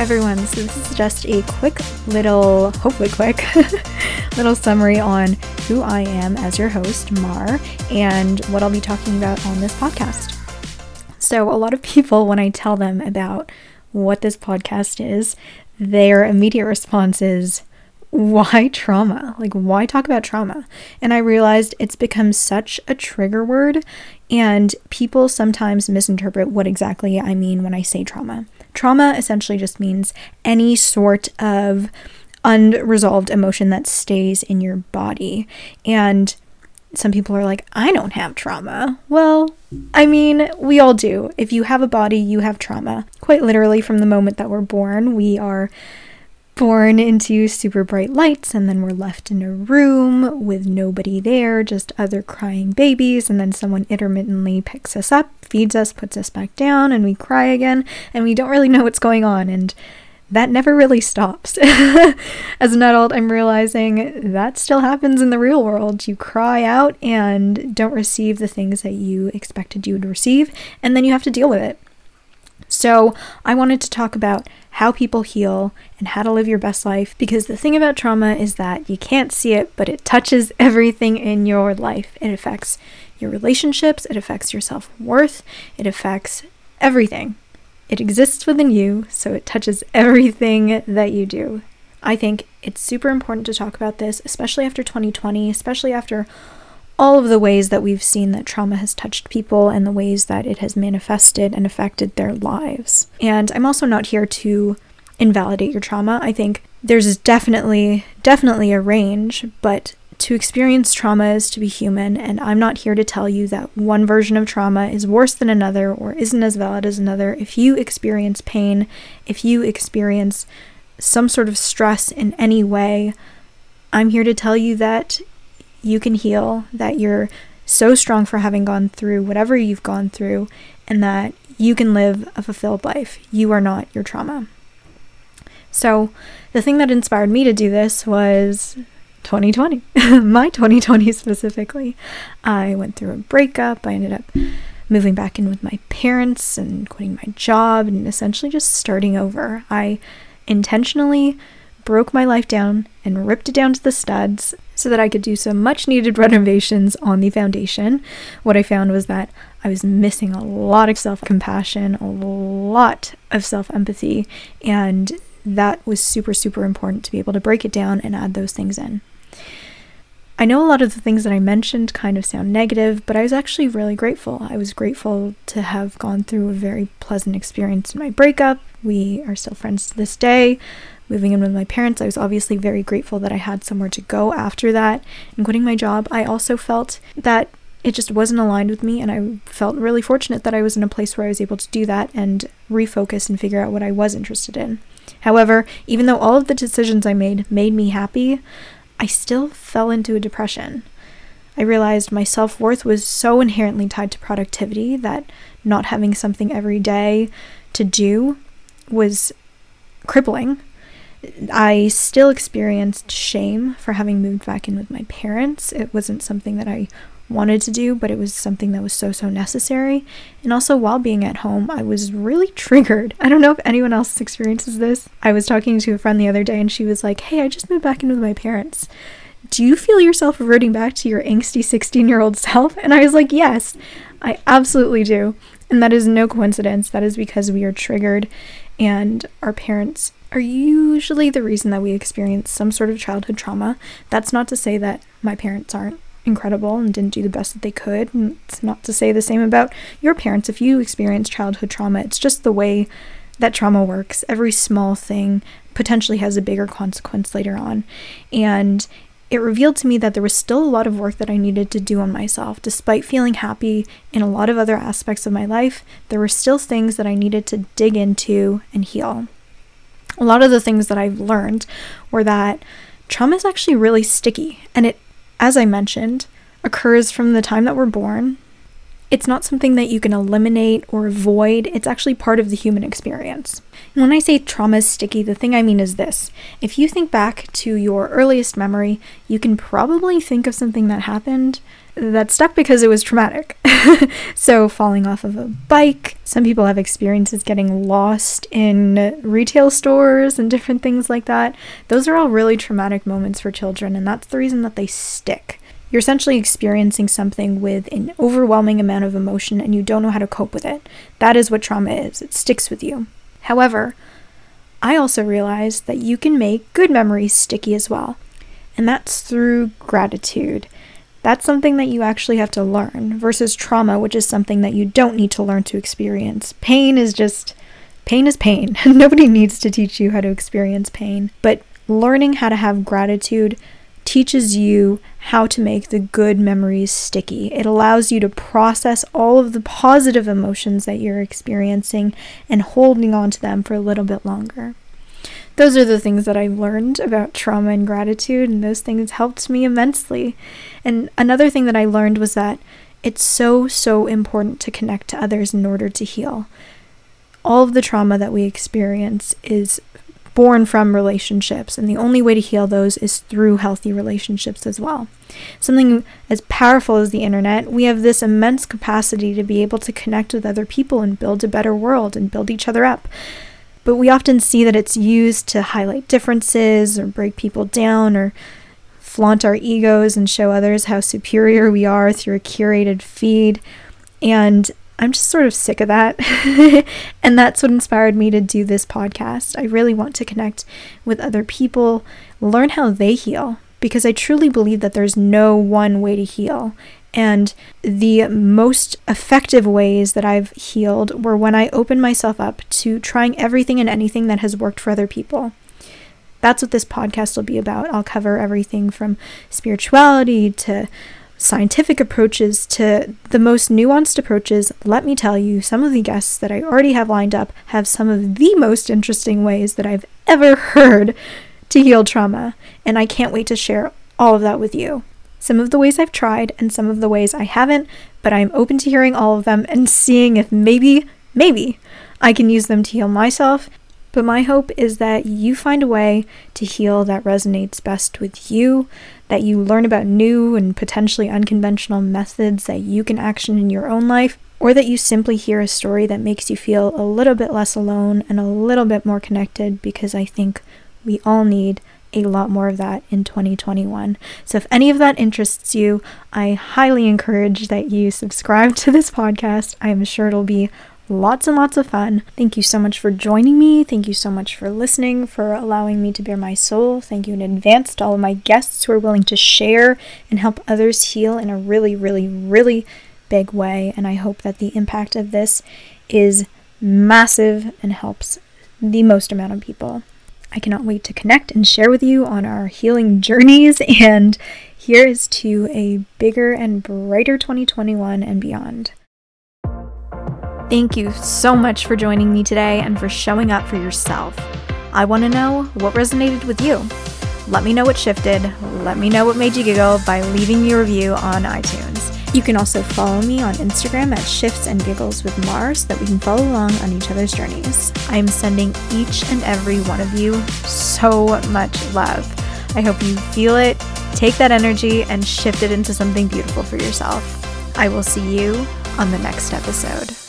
everyone. So, this is just a quick little, hopefully quick, little summary on who I am as your host, Mar, and what I'll be talking about on this podcast. So, a lot of people, when I tell them about what this podcast is, their immediate response is, why trauma? Like, why talk about trauma? And I realized it's become such a trigger word, and people sometimes misinterpret what exactly I mean when I say trauma. Trauma essentially just means any sort of unresolved emotion that stays in your body. And some people are like, I don't have trauma. Well, I mean, we all do. If you have a body, you have trauma. Quite literally, from the moment that we're born, we are born into super bright lights, and then we're left in a room with nobody there, just other crying babies, and then someone intermittently picks us up, feeds us, puts us back down, and we cry again, and we don't really know what's going on, and that never really stops. As an adult, I'm realizing that still happens in the real world. You cry out and don't receive the things that you expected you would receive, and then you have to deal with it. So, I wanted to talk about how people heal and how to live your best life because the thing about trauma is that you can't see it, but it touches everything in your life. It affects your relationships, it affects your self worth, it affects everything. It exists within you, so it touches everything that you do. I think it's super important to talk about this, especially after 2020, especially after all of the ways that we've seen that trauma has touched people and the ways that it has manifested and affected their lives. And I'm also not here to invalidate your trauma. I think there's definitely definitely a range, but to experience trauma is to be human, and I'm not here to tell you that one version of trauma is worse than another or isn't as valid as another. If you experience pain, if you experience some sort of stress in any way, I'm here to tell you that you can heal, that you're so strong for having gone through whatever you've gone through, and that you can live a fulfilled life. You are not your trauma. So, the thing that inspired me to do this was 2020, my 2020 specifically. I went through a breakup. I ended up moving back in with my parents and quitting my job and essentially just starting over. I intentionally broke my life down and ripped it down to the studs so that I could do some much needed renovations on the foundation. What I found was that I was missing a lot of self compassion, a lot of self empathy, and that was super, super important to be able to break it down and add those things in. I know a lot of the things that I mentioned kind of sound negative, but I was actually really grateful. I was grateful to have gone through a very pleasant experience in my breakup. We are still friends to this day moving in with my parents, I was obviously very grateful that I had somewhere to go after that. And quitting my job, I also felt that it just wasn't aligned with me, and I felt really fortunate that I was in a place where I was able to do that and refocus and figure out what I was interested in. However, even though all of the decisions I made made me happy, I still fell into a depression. I realized my self worth was so inherently tied to productivity that not having something every day to do was crippling. I still experienced shame for having moved back in with my parents. It wasn't something that I wanted to do, but it was something that was so, so necessary. And also, while being at home, I was really triggered. I don't know if anyone else experiences this. I was talking to a friend the other day, and she was like, Hey, I just moved back in with my parents. Do you feel yourself reverting back to your angsty 16 year old self? And I was like, Yes, I absolutely do. And that is no coincidence. That is because we are triggered and our parents are usually the reason that we experience some sort of childhood trauma. That's not to say that my parents aren't incredible and didn't do the best that they could. And it's not to say the same about your parents. If you experience childhood trauma, it's just the way that trauma works. Every small thing potentially has a bigger consequence later on. And it revealed to me that there was still a lot of work that I needed to do on myself. Despite feeling happy in a lot of other aspects of my life, there were still things that I needed to dig into and heal a lot of the things that I've learned were that trauma is actually really sticky. And it, as I mentioned, occurs from the time that we're born It's not something that you can eliminate or avoid, it's actually part of the human experience. And when I say trauma is sticky, the thing I mean is this. If you think back to your earliest memory, you can probably think of something that happened that stuck because it was traumatic. so, falling off of a bike, some people have experiences getting lost in retail stores and different things like that. Those are all really traumatic moments for children, and that's the reason that they stick. You're essentially experiencing something with an overwhelming amount of emotion and you don't know how to cope with it. That is what trauma is, it sticks with you. However, I also realized that you can make good memories sticky as well, and that's through gratitude. That's something that you actually have to learn versus trauma, which is something that you don't need to learn to experience. Pain is just pain is pain. Nobody needs to teach you how to experience pain, but learning how to have gratitude teaches you how to make the good memories sticky. It allows you to process all of the positive emotions that you're experiencing and holding on to them for a little bit longer. Those are the things that I've learned about trauma and gratitude, and those things helped me immensely. And another thing that I learned was that it's so, so important to connect to others in order to heal. All of the trauma that we experience is born from relationships, and the only way to heal those is through healthy relationships as well. Something as powerful as the internet, we have this immense capacity to be able to connect with other people and build a better world and build each other up. But we often see that it's used to highlight differences or break people down or flaunt our egos and show others how superior we are through a curated feed. And I'm just sort of sick of that. and that's what inspired me to do this podcast. I really want to connect with other people, learn how they heal, because I truly believe that there's no one way to heal. And the most effective ways that I've healed were when I opened myself up to trying everything and anything that has worked for other people. That's what this podcast will be about. I'll cover everything from spirituality to scientific approaches to the most nuanced approaches, let me tell you, some of the guests that I already have lined up have some of the most interesting ways that I've ever heard to heal trauma, and I can't wait to share all of that with you. Some of the ways I've tried and some of the ways I haven't, but I'm open to hearing all of them and seeing if maybe, maybe I can use them to heal myself but my hope is that you find a way to heal that resonates best with you, that you learn about new and potentially unconventional methods that you can action in your own life, or that you simply hear a story that makes you feel a little bit less alone and a little bit more connected because I think we all need a lot more of that in 2021. So, if any of that interests you, I highly encourage that you subscribe to this podcast. I am sure it'll be lots and lots of fun. Thank you so much for joining me. Thank you so much for listening, for allowing me to bare my soul. Thank you in advance to all of my guests who are willing to share and help others heal in a really, really, really big way. And I hope that the impact of this is massive and helps the most amount of people. I cannot wait to connect and share with you on our healing journeys. And here is to a bigger and brighter 2021 and beyond. Thank you so much for joining me today and for showing up for yourself. I want to know what resonated with you. Let me know what shifted. Let me know what made you giggle by leaving me a review on iTunes. You can also follow me on Instagram at Shifts and Giggles with Mars so that we can follow along on each other's journeys. I am sending each and every one of you so much love. I hope you feel it, take that energy, and shift it into something beautiful for yourself. I will see you on the next episode.